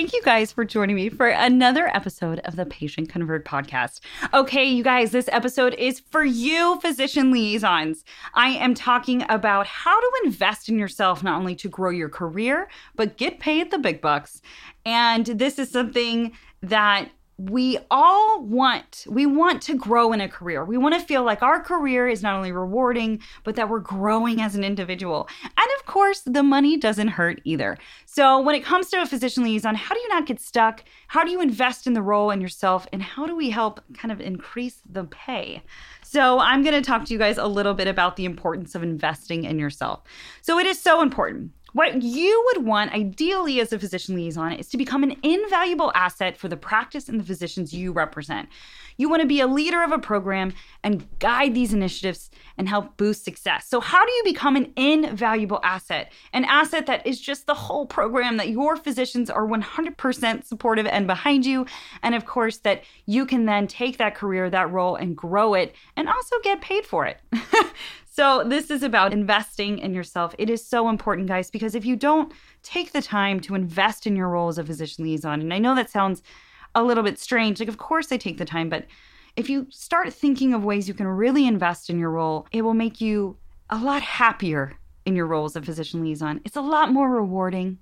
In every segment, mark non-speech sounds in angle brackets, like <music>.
thank you guys for joining me for another episode of the Patient Convert podcast. Okay, you guys, this episode is for you, physician liaisons. I am talking about how to invest in yourself, not only to grow your career, but get paid the big bucks. And this is something that we all want we want to grow in a career. We want to feel like our career is not only rewarding but that we're growing as an individual. And of course the money doesn't hurt either. So when it comes to a physician liaison how do you not get stuck? How do you invest in the role and yourself? And how do we help kind of increase the pay? So i'm going to talk to you guys a little bit about the importance of investing in yourself. So it is so important what you would want, ideally, as a physician liaison, is to become an invaluable asset for the practice and the physicians you represent. You want to be a leader of a program and guide these initiatives and help boost success. So, how do you become an invaluable asset? An asset that is just the whole program, that your physicians are 100% supportive and behind you. And of course, that you can then take that career, that role, and grow it and also get paid for it. <laughs> So, this is about investing in yourself. It is so important, guys, because if you don't take the time to invest in your role as a physician liaison, and I know that sounds a little bit strange, like, of course, I take the time, but if you start thinking of ways you can really invest in your role, it will make you a lot happier in your role as a physician liaison. It's a lot more rewarding.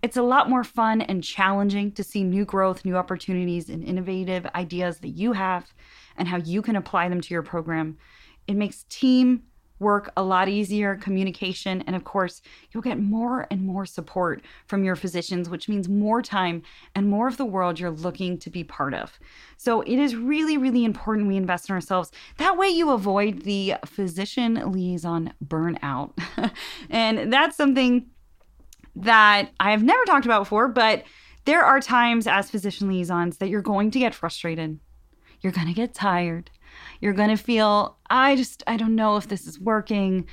It's a lot more fun and challenging to see new growth, new opportunities, and innovative ideas that you have and how you can apply them to your program. It makes team work a lot easier, communication, and of course, you'll get more and more support from your physicians, which means more time and more of the world you're looking to be part of. So it is really, really important we invest in ourselves. That way, you avoid the physician liaison burnout. <laughs> and that's something that I have never talked about before, but there are times as physician liaisons that you're going to get frustrated. You're going to get tired you're going to feel, I just, I don't know if this is working,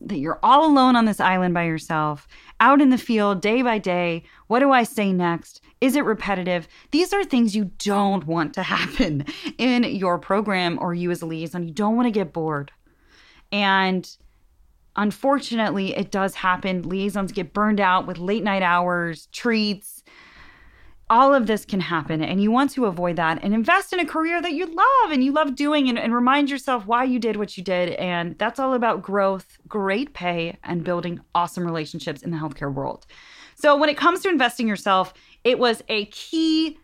that you're all alone on this island by yourself, out in the field day by day. What do I say next? Is it repetitive? These are things you don't want to <laughs> happen in your program or you as a liaison. You don't want to get bored. And unfortunately, it does happen. Liaisons get burned out with late night hours, treats, all of this can happen and you want to avoid that and invest in a career that you love and you love doing and, and, remind yourself why you did what you did and that's all about growth great pay and building awesome relationships in the healthcare world. So when it comes to investing yourself it was a key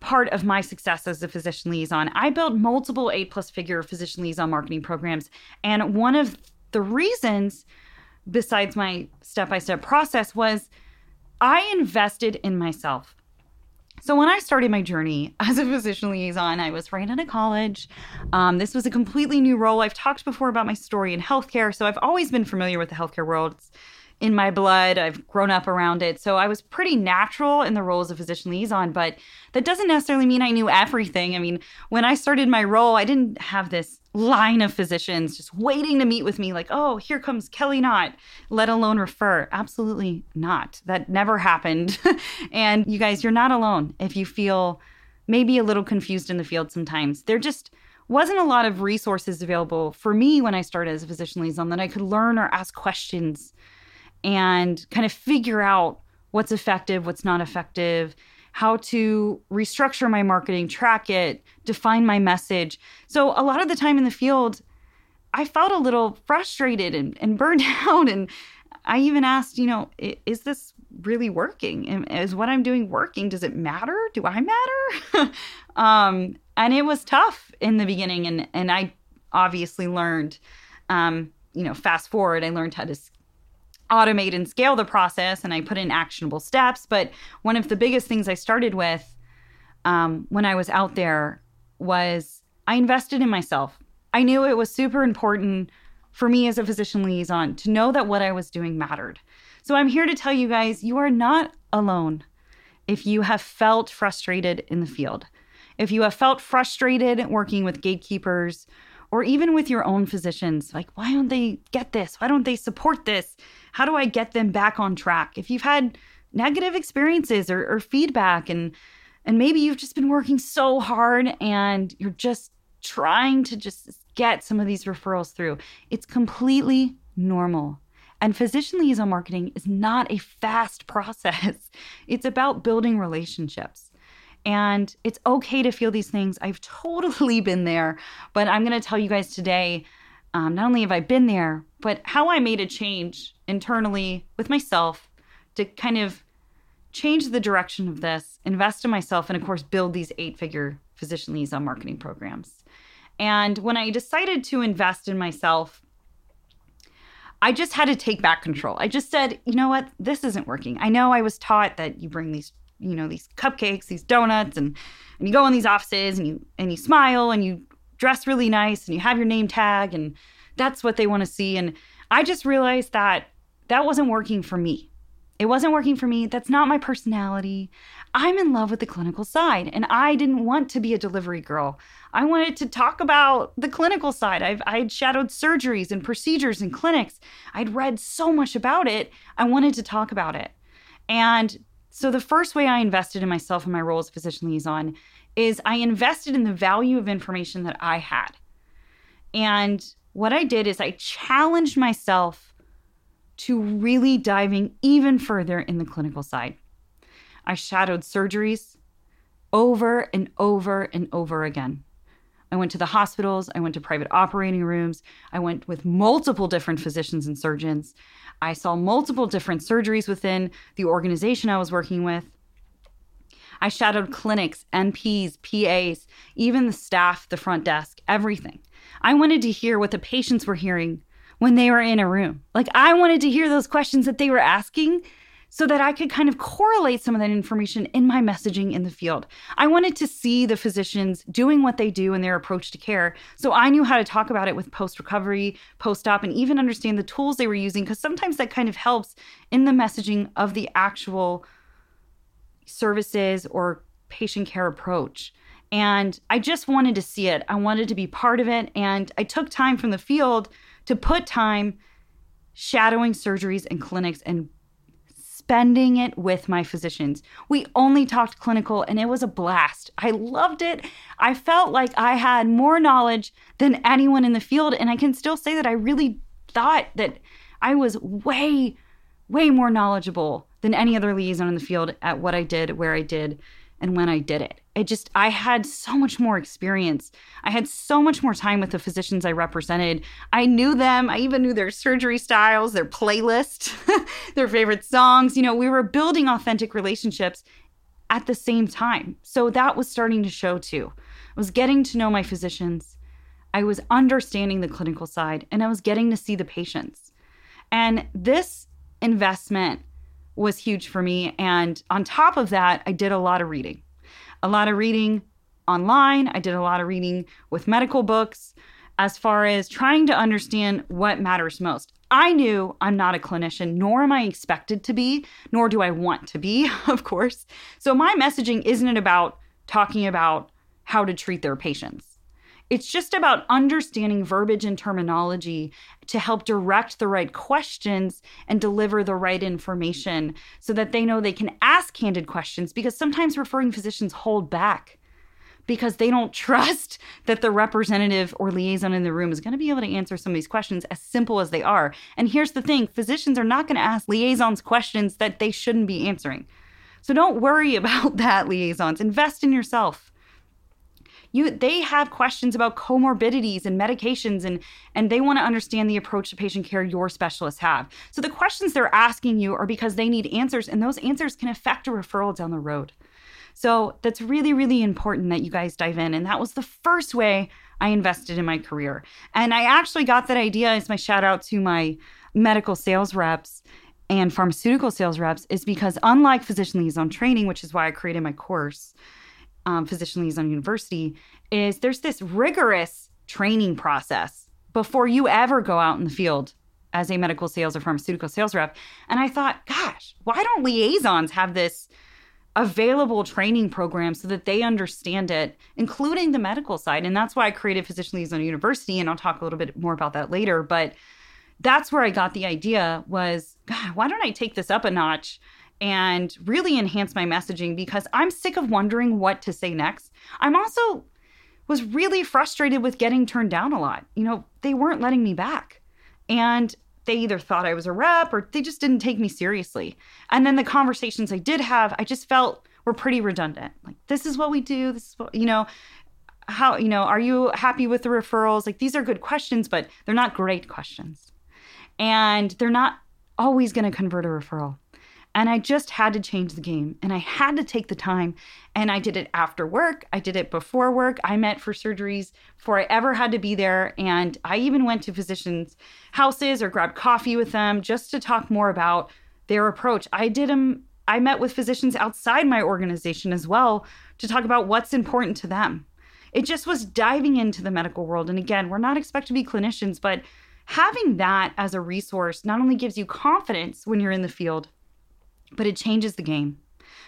part of my success as a physician liaison. I built multiple eight plus figure physician liaison marketing programs and one of the reasons besides my step-by-step process was i invested in myself so when I started my journey <laughs> as a physician liaison, I was right out of college. Um, this was a completely new role. I've talked before about my story in healthcare, so I've always been familiar with the healthcare world. It's in my blood. I've grown up around it. So I was pretty natural in the role as a physician liaison, but that doesn't necessarily mean I knew everything. I mean, when I started my role, I didn't have this line of physicians just waiting to meet with me, like, oh, here comes Kelly Knott, let alone refer. Absolutely not. That never happened. <laughs> and you guys, you're not alone if you feel maybe a little confused in the field sometimes. There just wasn't a lot of resources available for me when I started as a physician liaison that I could learn or ask questions and kind of figure out what's effective, what's not effective, how to restructure my marketing, track it, define my message. So, a lot of the time in the field, I felt a little frustrated and, and <laughs> burned out. And I even asked, you know, is this really working? Is what I'm doing working? Does it matter? Do I matter? <laughs> um, and it was tough in the beginning. And, and I obviously learned, um, you know, fast forward, I learned how to automate and scale the process and I put in actionable steps. But one of the biggest things I started with um, when I was out there was I invested in myself. I knew it was super important for me as a physician liaison to know that what I was doing mattered. So I'm here to tell you guys you are not alone if you have felt frustrated in the field. If you have felt frustrated working with gatekeepers or even with your own physicians, like, why don't they get this? Why don't they support this? How do I get them back on track? If you've had negative experiences or, or feedback and and maybe you've just been working so hard and you're just trying to just get some of these referrals through. It's completely normal. And physician liaison marketing is not a fast <laughs> process, it's about building relationships. And it's okay to feel these things. I've totally <laughs> been there, but I'm going to tell you guys today um, not only have I been there, but how I made a change internally with myself to kind of change the direction of this, invest in myself, and of course, build these eight figure physician liaison marketing programs. And when I decided to invest in myself, I just had to take back control. I just said, you know what, this isn't working. I know I was taught that you bring these, you know, these cupcakes, these donuts, and and you go in these offices and you and you smile and you dress really nice and you have your name tag and that's what they want to see. And I just realized that that wasn't working for me. It wasn't working for me. That's not my personality. I'm in love with the clinical side, and I didn't want to be a delivery girl. I wanted to talk about the clinical side. I've I'd shadowed surgeries and procedures and clinics. I'd read so much about it. I wanted to talk about it. And so the first way I invested in myself and my role as a physician liaison is I invested in the value of information that I had. And what I did is I challenged myself to really diving even further in the clinical side. I shadowed surgeries over and over and over again. I went to the hospitals, I went to private operating rooms, I went with multiple different physicians and surgeons. I saw multiple different surgeries within the organization I was working with. I shadowed clinics, NPs, PAs, even the staff, the front desk, everything. I wanted to hear what the patients were hearing when they were in a room. Like I wanted to hear those questions that they were asking so that I could kind of correlate some of that information in my messaging in the field. I wanted to see the physicians doing what they do in their approach to care. So I knew how to talk about it with post recovery, post op, and even understand the tools they were using because sometimes that kind of helps in the messaging of the actual services or patient care approach. And I just wanted to see it. I wanted to be part of it. And I took time from the field to put time shadowing surgeries and clinics and spending it with my physicians. We only talked clinical and it was a blast. I loved it. I felt like I had more knowledge than anyone in the field. And I can still say that I really thought that I was way, way more knowledgeable than any other liaison in the field at what I did, where I did, and when I did it. I just, I had so much more experience. I had so much more time with the physicians I represented. I knew them. I even knew their surgery styles, their playlist, <laughs> their favorite songs. You know, we were building authentic relationships at the same time. So that was starting to show too. I was getting to know my physicians. I was understanding the clinical side and I was getting to see the patients. And this investment was huge for me. And on top of that, I did a lot of reading. A lot of reading online. I did a lot of reading with medical books as far as trying to understand what matters most. I knew I'm not a clinician, nor am I expected to be, nor do I want to be, <laughs> of course. So my messaging isn't about talking about how to treat their patients. It's just about understanding verbiage and terminology to help direct the right questions and deliver the right information so that they know they can ask candid questions because sometimes referring physicians hold back because they don't <laughs> trust that the representative or liaison in the room is going to be able to answer some of these questions as simple as they are. And here's the thing physicians are not going to ask liaisons questions that they shouldn't be answering. So don't worry <laughs> about that, liaisons. Invest in yourself you they have questions about comorbidities and medications and and they want to understand the approach to patient care your specialists have. So the questions they're asking you are because they need answers and those answers can affect a referral down the road. So that's really really important that you guys dive in. And that was the first way i invested in my career. And i actually got that idea as my shout out to my medical sales reps and pharmaceutical sales reps is because unlike physician liaison training which is why i created my course um, Physician Liaison University is there's this rigorous training process before you ever go out in the field as a medical sales or pharmaceutical sales rep. And I thought, gosh, why don't liaisons have this available training program so that they understand it, including the medical side? And that's why I created Physician Liaison University. And I'll talk a little bit more about that later. But that's where I got the idea was, God, why don't I take this up a notch and really enhance my messaging because I'm sick of wondering what to say next. I'm also was really frustrated with getting turned down a lot. You know, they weren't letting me back. And they either thought I was a rep or they just didn't take me seriously. And then the conversations I did have, I just felt were pretty redundant. Like, this is what we do. This is what, you know, how, you know, are you happy with the referrals? Like, these are good questions, but they're not great questions. And they're not always going to convert a referral. And I just had to change the game and I had to take the time. And I did it after work. I did it before work. I met for surgeries before I ever had to be there. And I even went to physicians' houses or grabbed coffee with them just to talk more about their approach. I did them, I met with physicians outside my organization as well to talk about what's important to them. It just was diving into the medical world. And again, we're not expected to be clinicians, but having that as a resource not only gives you confidence when you're in the field, but it changes the game.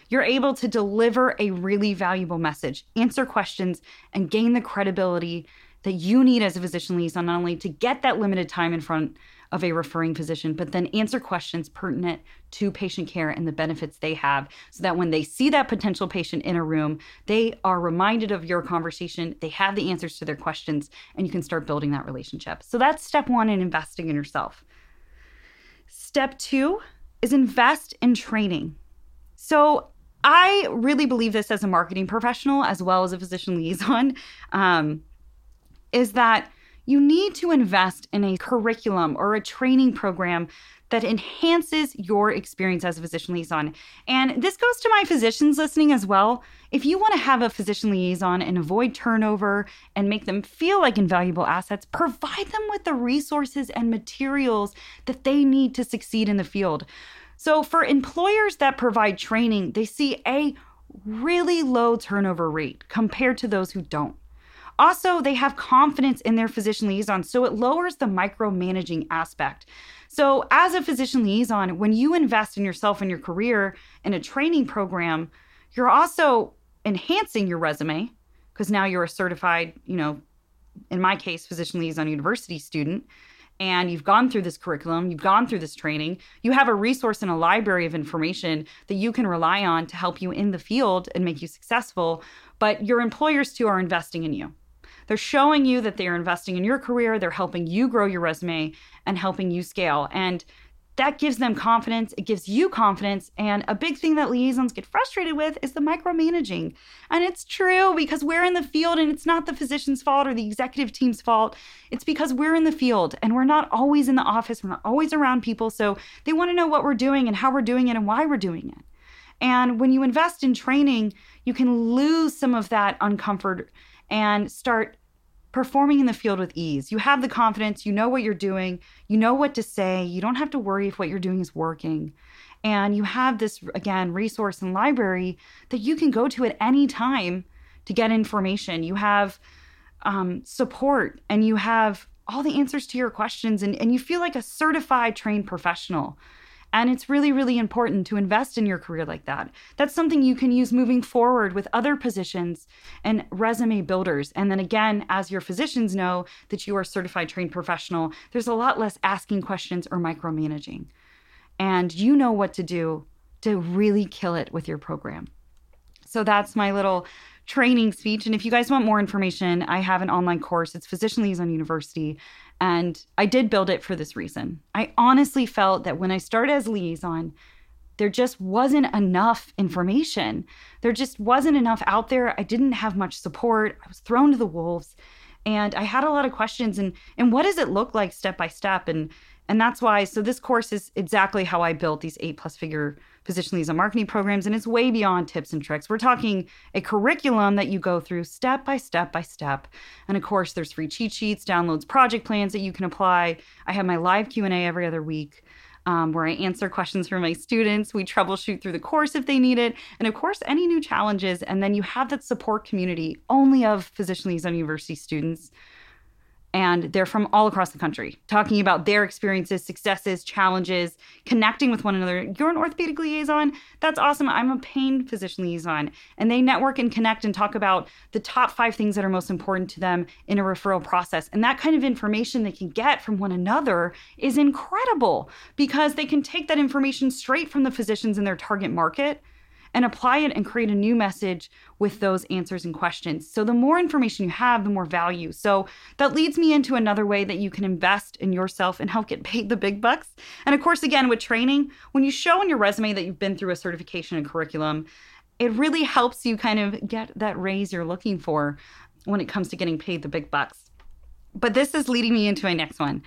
You're able to deliver a really valuable message, answer questions, and gain the credibility that you need as a physician liaison, not only to get that limited time in front of a referring physician, but then answer questions pertinent to patient care and the benefits they have so that when they see that potential patient in a room, they are reminded of your conversation, they have the answers to their questions, and you can start building that relationship. So that's step one in investing in yourself. Step two, is invest in training. So I really believe this as a marketing professional as well as a physician <laughs> liaison, um, is that you need to invest in a curriculum or a training program that enhances your experience as a physician liaison. And this goes to my physicians listening as well. If you want to have a physician liaison and avoid turnover and make them feel like invaluable assets, provide them with the resources and materials that they need to succeed in the field. So, for employers that provide training, they see a really low turnover rate compared to those who don't. Also, they have confidence in their physician liaison, so it lowers the micromanaging aspect. So, as a physician liaison, when you invest in yourself and your career in a training program, you're also enhancing your resume because now you're a certified, you know, in my case, physician liaison university student, and you've gone through this curriculum, you've gone through this training, you have a resource and a library of information that you can rely on to help you in the field and make you successful. But your employers too are investing in you. They're showing you that they're investing in your career, they're helping you grow your resume and helping you scale. And that gives them confidence. It gives you confidence. And a big thing that liaisons get frustrated with is the micromanaging. And it's true because we're in the field and it's not the physician's fault or the executive team's fault. It's because we're in the field and we're not always in the office. We're not always around people. So they want to know what we're doing and how we're doing it and why we're doing it. And when you invest in training, you can lose some of that uncomfort and start performing in the field with ease. You have the confidence, you know what you're doing, you know what to say, you don't have to worry if what you're doing is working. And you have this, again, resource and library that you can go to at any time to get information. You have um, support and you have all the answers to your questions, and, and you feel like a certified trained professional. And it's really, really important to invest in your career like that. That's something you can use moving forward with other positions and resume builders. And then again, as your physicians know that you are certified trained professional, there's a lot less asking questions or micromanaging. And you know what to do to really kill it with your program. So that's my little training speech. And if you guys want more information, I have an online course. It's Physician Liaison University. And I did build it for this reason. I honestly felt that when I started as liaison, there just wasn't enough information. There just wasn't enough out there. I didn't have much support. I was thrown to the wolves. And I had a lot of questions and and what does it look like step by step? And and that's why so this course is exactly how I built these eight plus figure physician liaison marketing programs, and it's way beyond tips and tricks. We're talking a curriculum that you go through step by step by step. And of course, there's free cheat sheets, downloads, project plans that you can apply. I have my live Q and A every other week. Um, where I answer questions from my students. We troubleshoot through the course if they need it. And of course, any new challenges. And then you have that support community only of physician liaison university students and they're from all across the country talking about their experiences, successes, challenges, connecting with one another. You're an orthopedic liaison. That's awesome. I'm a pain physician liaison. And they network and connect and talk about the top five things that are most important to them in a referral process. And that kind of information they can get from one another is incredible because they can take that information straight from the physicians in their target market and apply it and create a new message with those answers and questions. So, the more information you have, the more value. So, that leads me into another way that you can invest in yourself and help get paid the big bucks. And of course, again, with training, when you show on your resume that you've been through a certification and curriculum, it really helps you kind of get that raise you're looking for when it comes to getting paid the big bucks. But this is leading me into my next one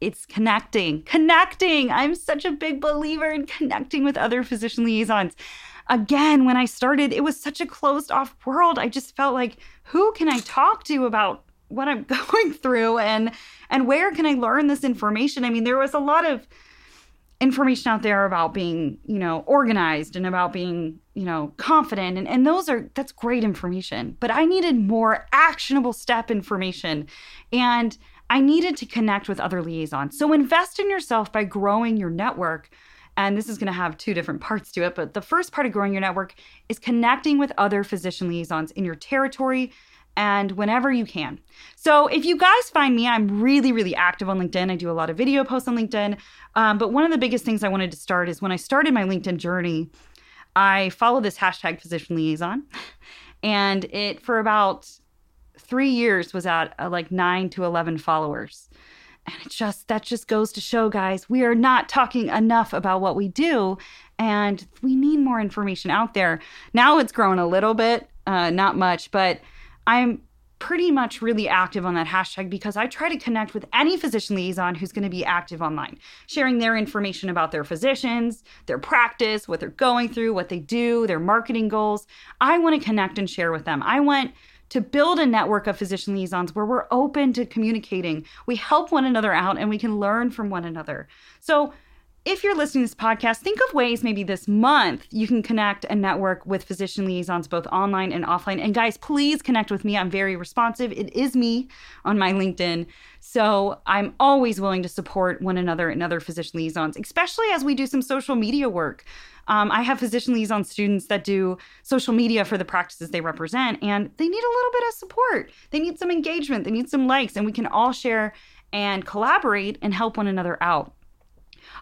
it's connecting. Connecting. I'm such a big believer in connecting with other physician liaisons. Again, when I started, it was such a closed off world. I just felt like, who can I talk to about what I'm <laughs> going through and and where can I learn this information? I mean, there was a lot of information out there about being, you know, organized and about being, you know, confident and and those are that's great information, but I needed more actionable step information. And I needed to connect with other liaisons. So invest in yourself by growing your network. And this is going to have two different parts to it. But the first part of growing your network is connecting with other physician liaisons in your territory and whenever you can. So if you guys find me, I'm really, really active on LinkedIn. I do a lot of video posts on LinkedIn. Um, but one of the biggest things I wanted to start is when I started my LinkedIn journey, I followed this hashtag physician liaison. <laughs> And it, for about three years was at uh, like nine to 11 followers. And it just, that just goes to show, guys, we are not talking enough about what we do. And we need more information out there. Now it's grown a little bit, uh, not much, but I'm pretty much really active on that hashtag because I try to connect with any physician liaison who's going to be active online, sharing their information about their physicians, their practice, what they're going through, what they do, their marketing goals. I want to connect and share with them. I want to build a network of physician liaisons where we're open to communicating. We help one another out and we can learn from one another. So, if you're listening to this podcast, think of ways maybe this month you can connect and network with physician liaisons both online and offline. And guys, please connect with me. I'm very responsive. It is me on my LinkedIn. So I'm always willing to support one another and other physician liaisons, especially as we do some social media work. Um, I have physician liaison students that do social media for the practices they represent, and they need a little bit of support. They need some engagement, they need some likes, and we can all share and collaborate and help one another out.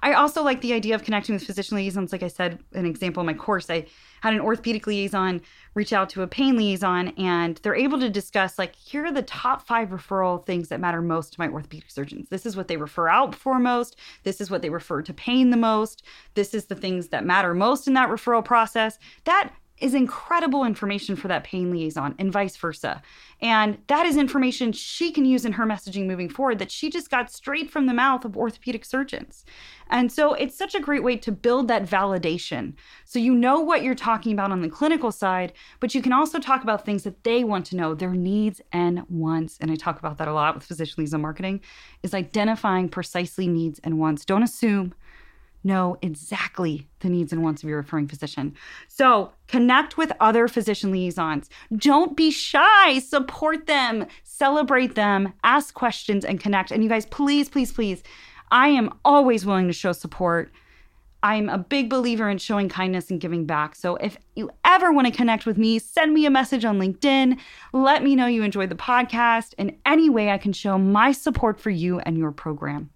I also like the idea of connecting with physician liaisons. Like I said, an example in my course, I had an orthopedic liaison reach out to a pain liaison, and they're able to discuss, like, here are the top five referral things that matter most to my orthopedic surgeons. This is what they refer out for most. This is what they refer to pain the most. This is the things that matter most in that referral process. That is incredible information for that pain liaison and vice versa. And that is information she can use in her messaging moving forward that she just got straight from the mouth of orthopedic surgeons. And so it's such a great way to build that validation. So you know what you're talking about on the clinical side, but you can also talk about things that they want to know, their needs and wants. And I talk about that a lot with physician liaison marketing is identifying precisely needs and wants. Don't assume know exactly the needs and wants of your referring physician. So connect with other physician liaisons. Don't be shy. Support them, celebrate them, ask questions, and connect. And you guys, please, please, please, I am always willing to show support. I'm a big believer in showing kindness and giving back. So if you ever want to connect with me, send me a message on LinkedIn. Let me know you enjoyed the podcast in any way I can show my support for you and your program.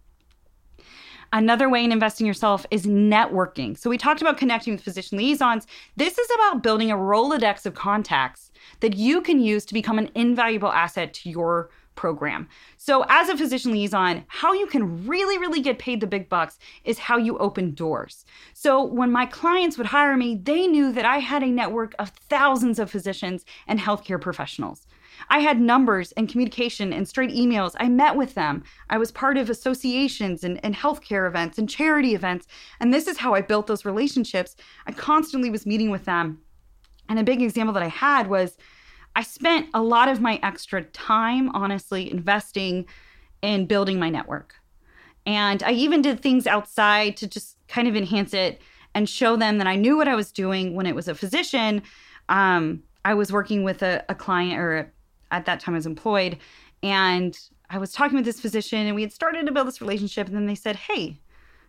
Another way in investing yourself is networking. So we talked about connecting with physician liaisons. This is about building a Rolodex of contacts that you can use to become an invaluable asset to your program. So, as a physician liaison, how you can really, really get paid the big bucks is how you open doors. So, when my clients would hire me, they knew that I had a network of thousands of physicians and healthcare professionals. I had numbers and communication and straight emails. I met with them. I was part of associations and, and healthcare events and charity events. And this is how I built those relationships. I constantly was meeting with them. And a big example that I had was I spent a lot of my extra time, honestly, investing in building my network. And I even did things outside to just kind of enhance it and show them that I knew what I was doing when it was a physician. Um, I was working with a, a client or at that time I was employed. And I was talking with this physician and we had started to build this relationship. And then they said, Hey,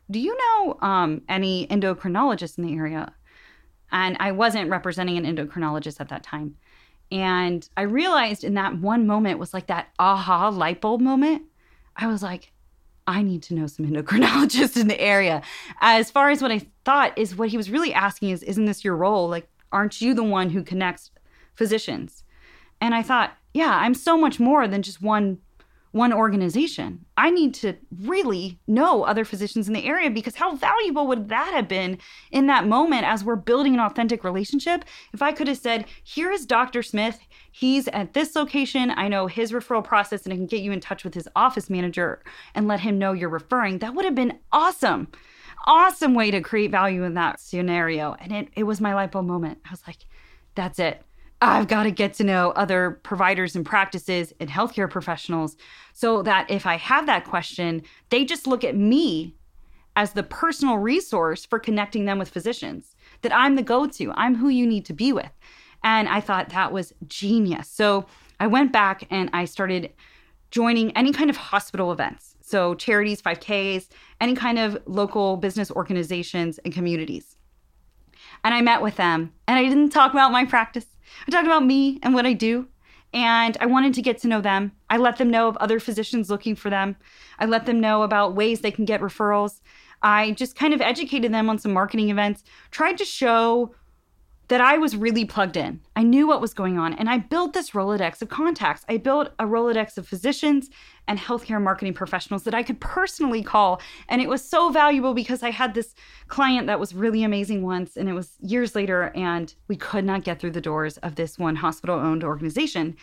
do you know um, any endocrinologists in the area? And I wasn't representing an endocrinologist at that time. And I realized in that one moment was like that aha light bulb moment. I was like, I need to know some <laughs> endocrinologists in the area. As far as what I thought is what he was really asking is, isn't this your role? Like, Aren't you the one who connects physicians? And I thought, yeah, I'm so much more than just one one organization. I need to really know other physicians in the area because how valuable would that have been in that moment as we're building an authentic relationship? If I could have said, Here is Dr. Smith, he's at this location, I know his referral process, and I can get you in touch with his office manager and let him know you're referring, that would have been awesome. Awesome way to create value in that scenario. And it, it was my light bulb moment. I was like, That's it. I've got to get to know other providers and practices and healthcare professionals so that if I have that question, they just look at me as the personal resource for connecting them with physicians, that I'm the go to, I'm who you need to be with. And I thought that was genius. So I went back and I started joining any kind of hospital events. So charities, 5Ks, any kind of local business organizations and communities. And I met with them and I didn't talk about my practice. I talked about me and what I do. And I wanted to get to know them. I let them know of other physicians looking for them. I let them know about ways they can get referrals. I just kind of educated them on some marketing events, tried to show that I was really plugged in. I knew what was going on, and I built this Rolodex of contacts. I built a Rolodex of physicians and healthcare marketing professionals that I could personally call. And it was so valuable because I had this client that was really amazing once, and it was years later, and we could not get through the doors of this one hospital owned organization.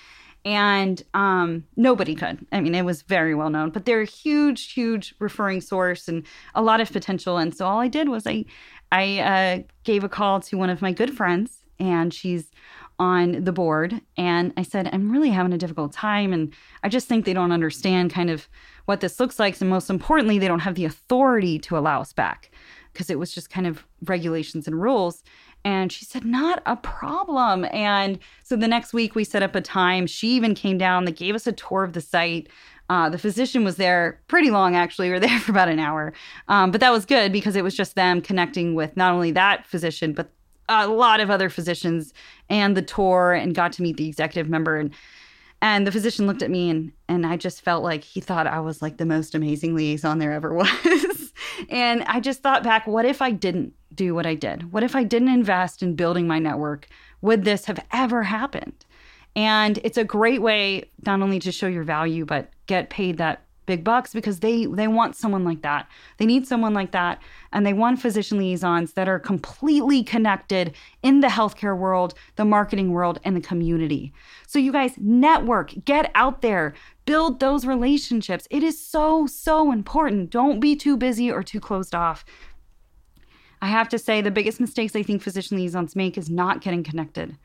And um, nobody could. I mean, it was very well known, but they're a huge, huge referring source and a lot of potential. And so all I did was I I uh, gave a call to one of my good friends, and she's on the board. And I said, I'm really having a difficult time. And I just think they don't understand kind of what this looks like. And most importantly, they don't have the authority to allow us back because it was just kind of regulations and rules. And she said, Not a problem. And so the next week we set up a time. She even came down, they gave us a tour of the site. Uh, the physician was there pretty long, actually. We were there <laughs> for about an hour. Um, but that was good because it was just them connecting with not only that physician, but a lot of other physicians and the tour and got to meet the executive member. And and the physician looked at me and and I just felt like he thought I was like the most amazing liaison there ever <laughs> was. and I just thought back, what if I didn't do what I did? What if I didn't invest in building my network? Would this have ever happened? And it's a great way not only to show your value, but get paid that big bucks because they they want someone like that. They need someone like that and they want physician liaisons that are completely connected in the healthcare world, the marketing world and the community. So you guys network, get out there, build those relationships. It is so so important. Don't be too busy or too closed off. I have to say the biggest mistakes I think physician liaisons make is not getting connected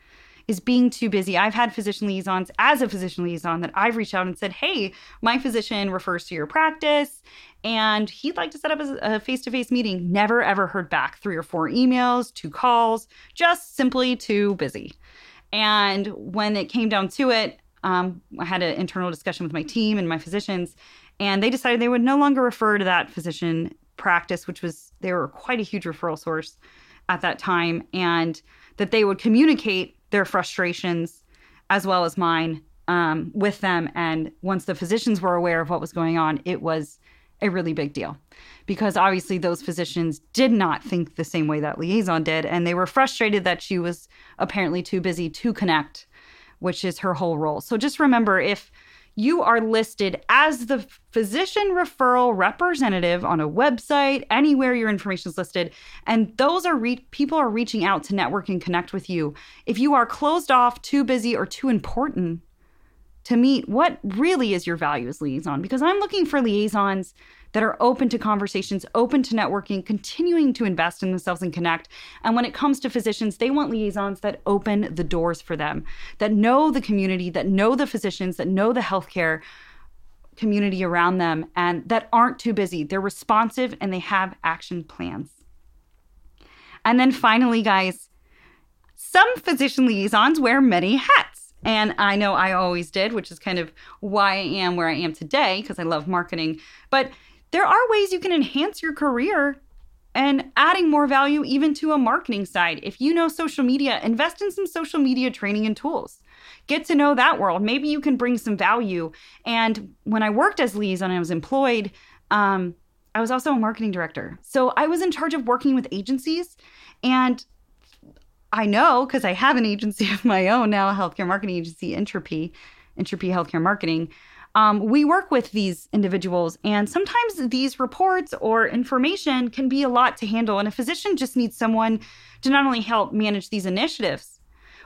is being too busy. I've had physician liaisons as a physician liaison that I've reached out and said, Hey, my physician refers to your practice and he'd like to set up a face to face meeting. Never ever heard back. Three or four emails, two calls, just simply too busy. And when it came down to it, um, I had an internal discussion with my team and my physicians, and they decided they would no longer refer to that physician practice, which was, they were quite a huge referral source at that time, and that they would communicate their frustrations as well as mine um, with them. And once the physicians were aware of what was going on, it was a really big deal because obviously those physicians did not think the same way that liaison did. And they were frustrated that she was apparently too busy to connect, which is her whole role. So just remember if you are listed as the physician referral representative on a website, anywhere your information is listed, and those are re- people are reaching out to network and connect with you. If you are closed off, too busy, or too important to meet, what really is your value as liaison? Because I'm looking for liaisons that are open to conversations, open to networking, continuing to invest in themselves and connect. And when it comes to physicians, they want liaisons that open the doors for them, that know the community, that know the physicians, that know the healthcare community around them, and that aren't too busy. They're responsive and they have action plans. And then finally, guys, some physician liaisons wear many hats. And I know I always did, which is kind of why I am where I am today because I love marketing. But there are ways you can enhance your career and adding more value even to a marketing side. If you know social media, invest in some social media training and tools. Get to know that world. Maybe you can bring some value. And when I worked as liaison and I was employed, um, I was also a marketing director. So I was in charge of working with agencies and I know because I have an agency <laughs> of my own now, a healthcare marketing agency, Entropy, Entropy Healthcare Marketing. Um, we work with these individuals, and sometimes these reports or information can be a lot to handle. And a physician just needs someone to not only help manage these initiatives,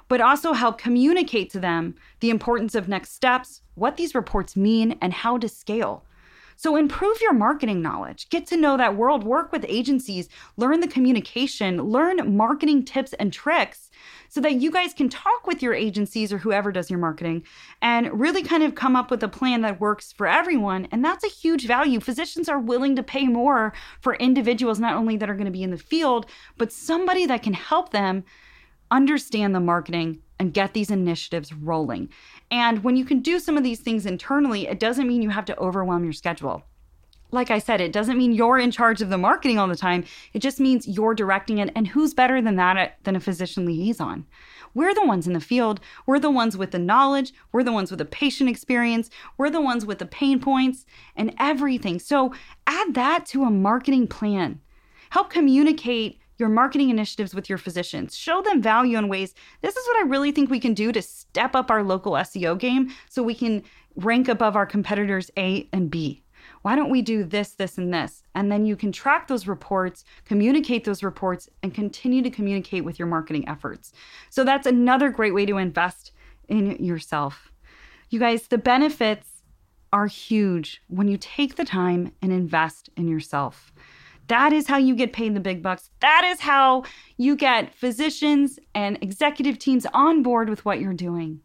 but also help communicate to them the importance of next steps, what these reports mean, and how to scale. So improve your marketing knowledge, get to know that world, work with agencies, learn the communication, learn marketing tips and tricks so that you guys can talk with your agencies or whoever does your marketing and really kind of come up with a plan that works for everyone. And that's a huge value. Physicians are willing to pay more for individuals, not only that are going to be in the field, but somebody that can help them understand the marketing and get these initiatives rolling. And when you can do some of these things internally, it doesn't mean you have to overwhelm your schedule. Like I said, it doesn't mean you're in charge of the marketing all the time. It just means you're directing it. And who's better than that uh, than a physician liaison? We're the ones in the field. We're the ones with the knowledge. We're the ones with the patient experience. We're the ones with the pain points and everything. So add that to a marketing plan. Help communicate your marketing initiatives with your physicians. Show them value in ways. This is what I really think we can do to step up our local SEO game so we can rank above our competitors A and B. Why don't we do this, this, and this? And then you can track those reports, communicate those reports, and continue to communicate with your marketing efforts. So that's another great way to invest in yourself. You guys, the benefits are huge when you take the time and invest in yourself. That is how you get paid the big bucks. That is how you get physicians and executive teams on board with what you're doing.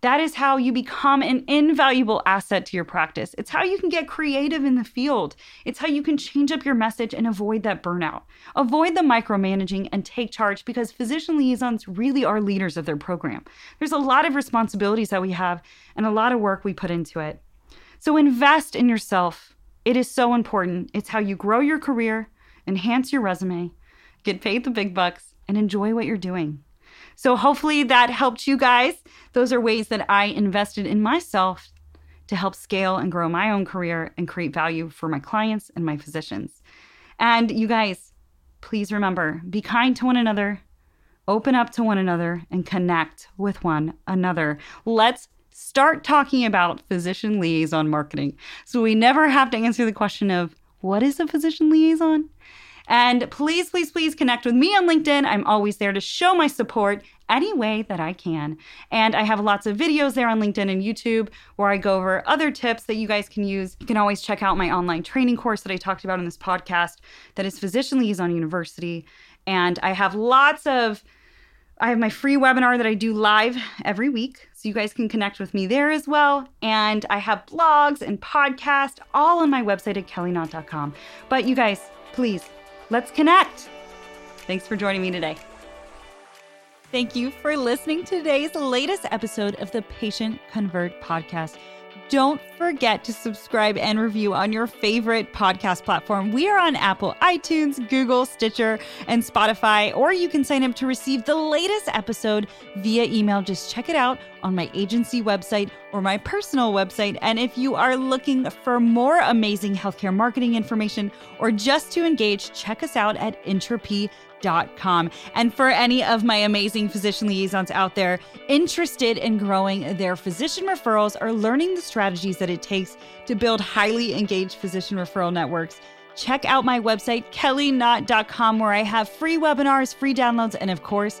That is how you become an invaluable asset to your practice. It's how you can get creative in the field. It's how you can change up your message and avoid that burnout. Avoid the micromanaging and take charge because physician liaisons really are leaders of their program. There's a lot of responsibilities that we have and a lot of work we put into it. So invest in yourself it is so important. It's how you grow your career, enhance your resume, get paid the big bucks, and enjoy what you're doing. So, hopefully, that helped you guys. Those are ways that I invested in myself to help scale and grow my own career and create value for my clients and my physicians. And you guys, please remember be kind to one another, open up to one another, and connect with one another. Let's start talking about physician liaison marketing. So we never have to answer the question of what is a physician liaison? And please, please, please connect with me on LinkedIn. I'm always there to show my support any way that I can. And I have lots of videos there on LinkedIn and YouTube where I go over other tips that you guys can use. You can always check out my online training course that I talked about in this podcast that is Physician Liaison University. And I have lots of I have my free webinar that I do live every week. So you guys can connect with me there as well. And I have blogs and podcasts all on my website at kellyknott.com. But you guys, please, let's connect. Thanks for joining me today. Thank you for listening to today's latest episode of the Patient Convert podcast. Don't forget to subscribe and review on your favorite podcast platform. We are on Apple, iTunes, Google, Stitcher, and Spotify, or you can sign up to receive the latest episode via email. Just check it out on my agency website or my personal website. And if you are looking for more amazing healthcare marketing information or just to engage, check us out at Entropy com. And for any of my amazing physician liaisons out there interested in growing their physician referrals or learning the strategies that it takes to build highly engaged physician referral networks, check out my website, kellyknott.com, where I have free webinars, free downloads, and of course,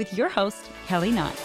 with your host, Kelly Knott.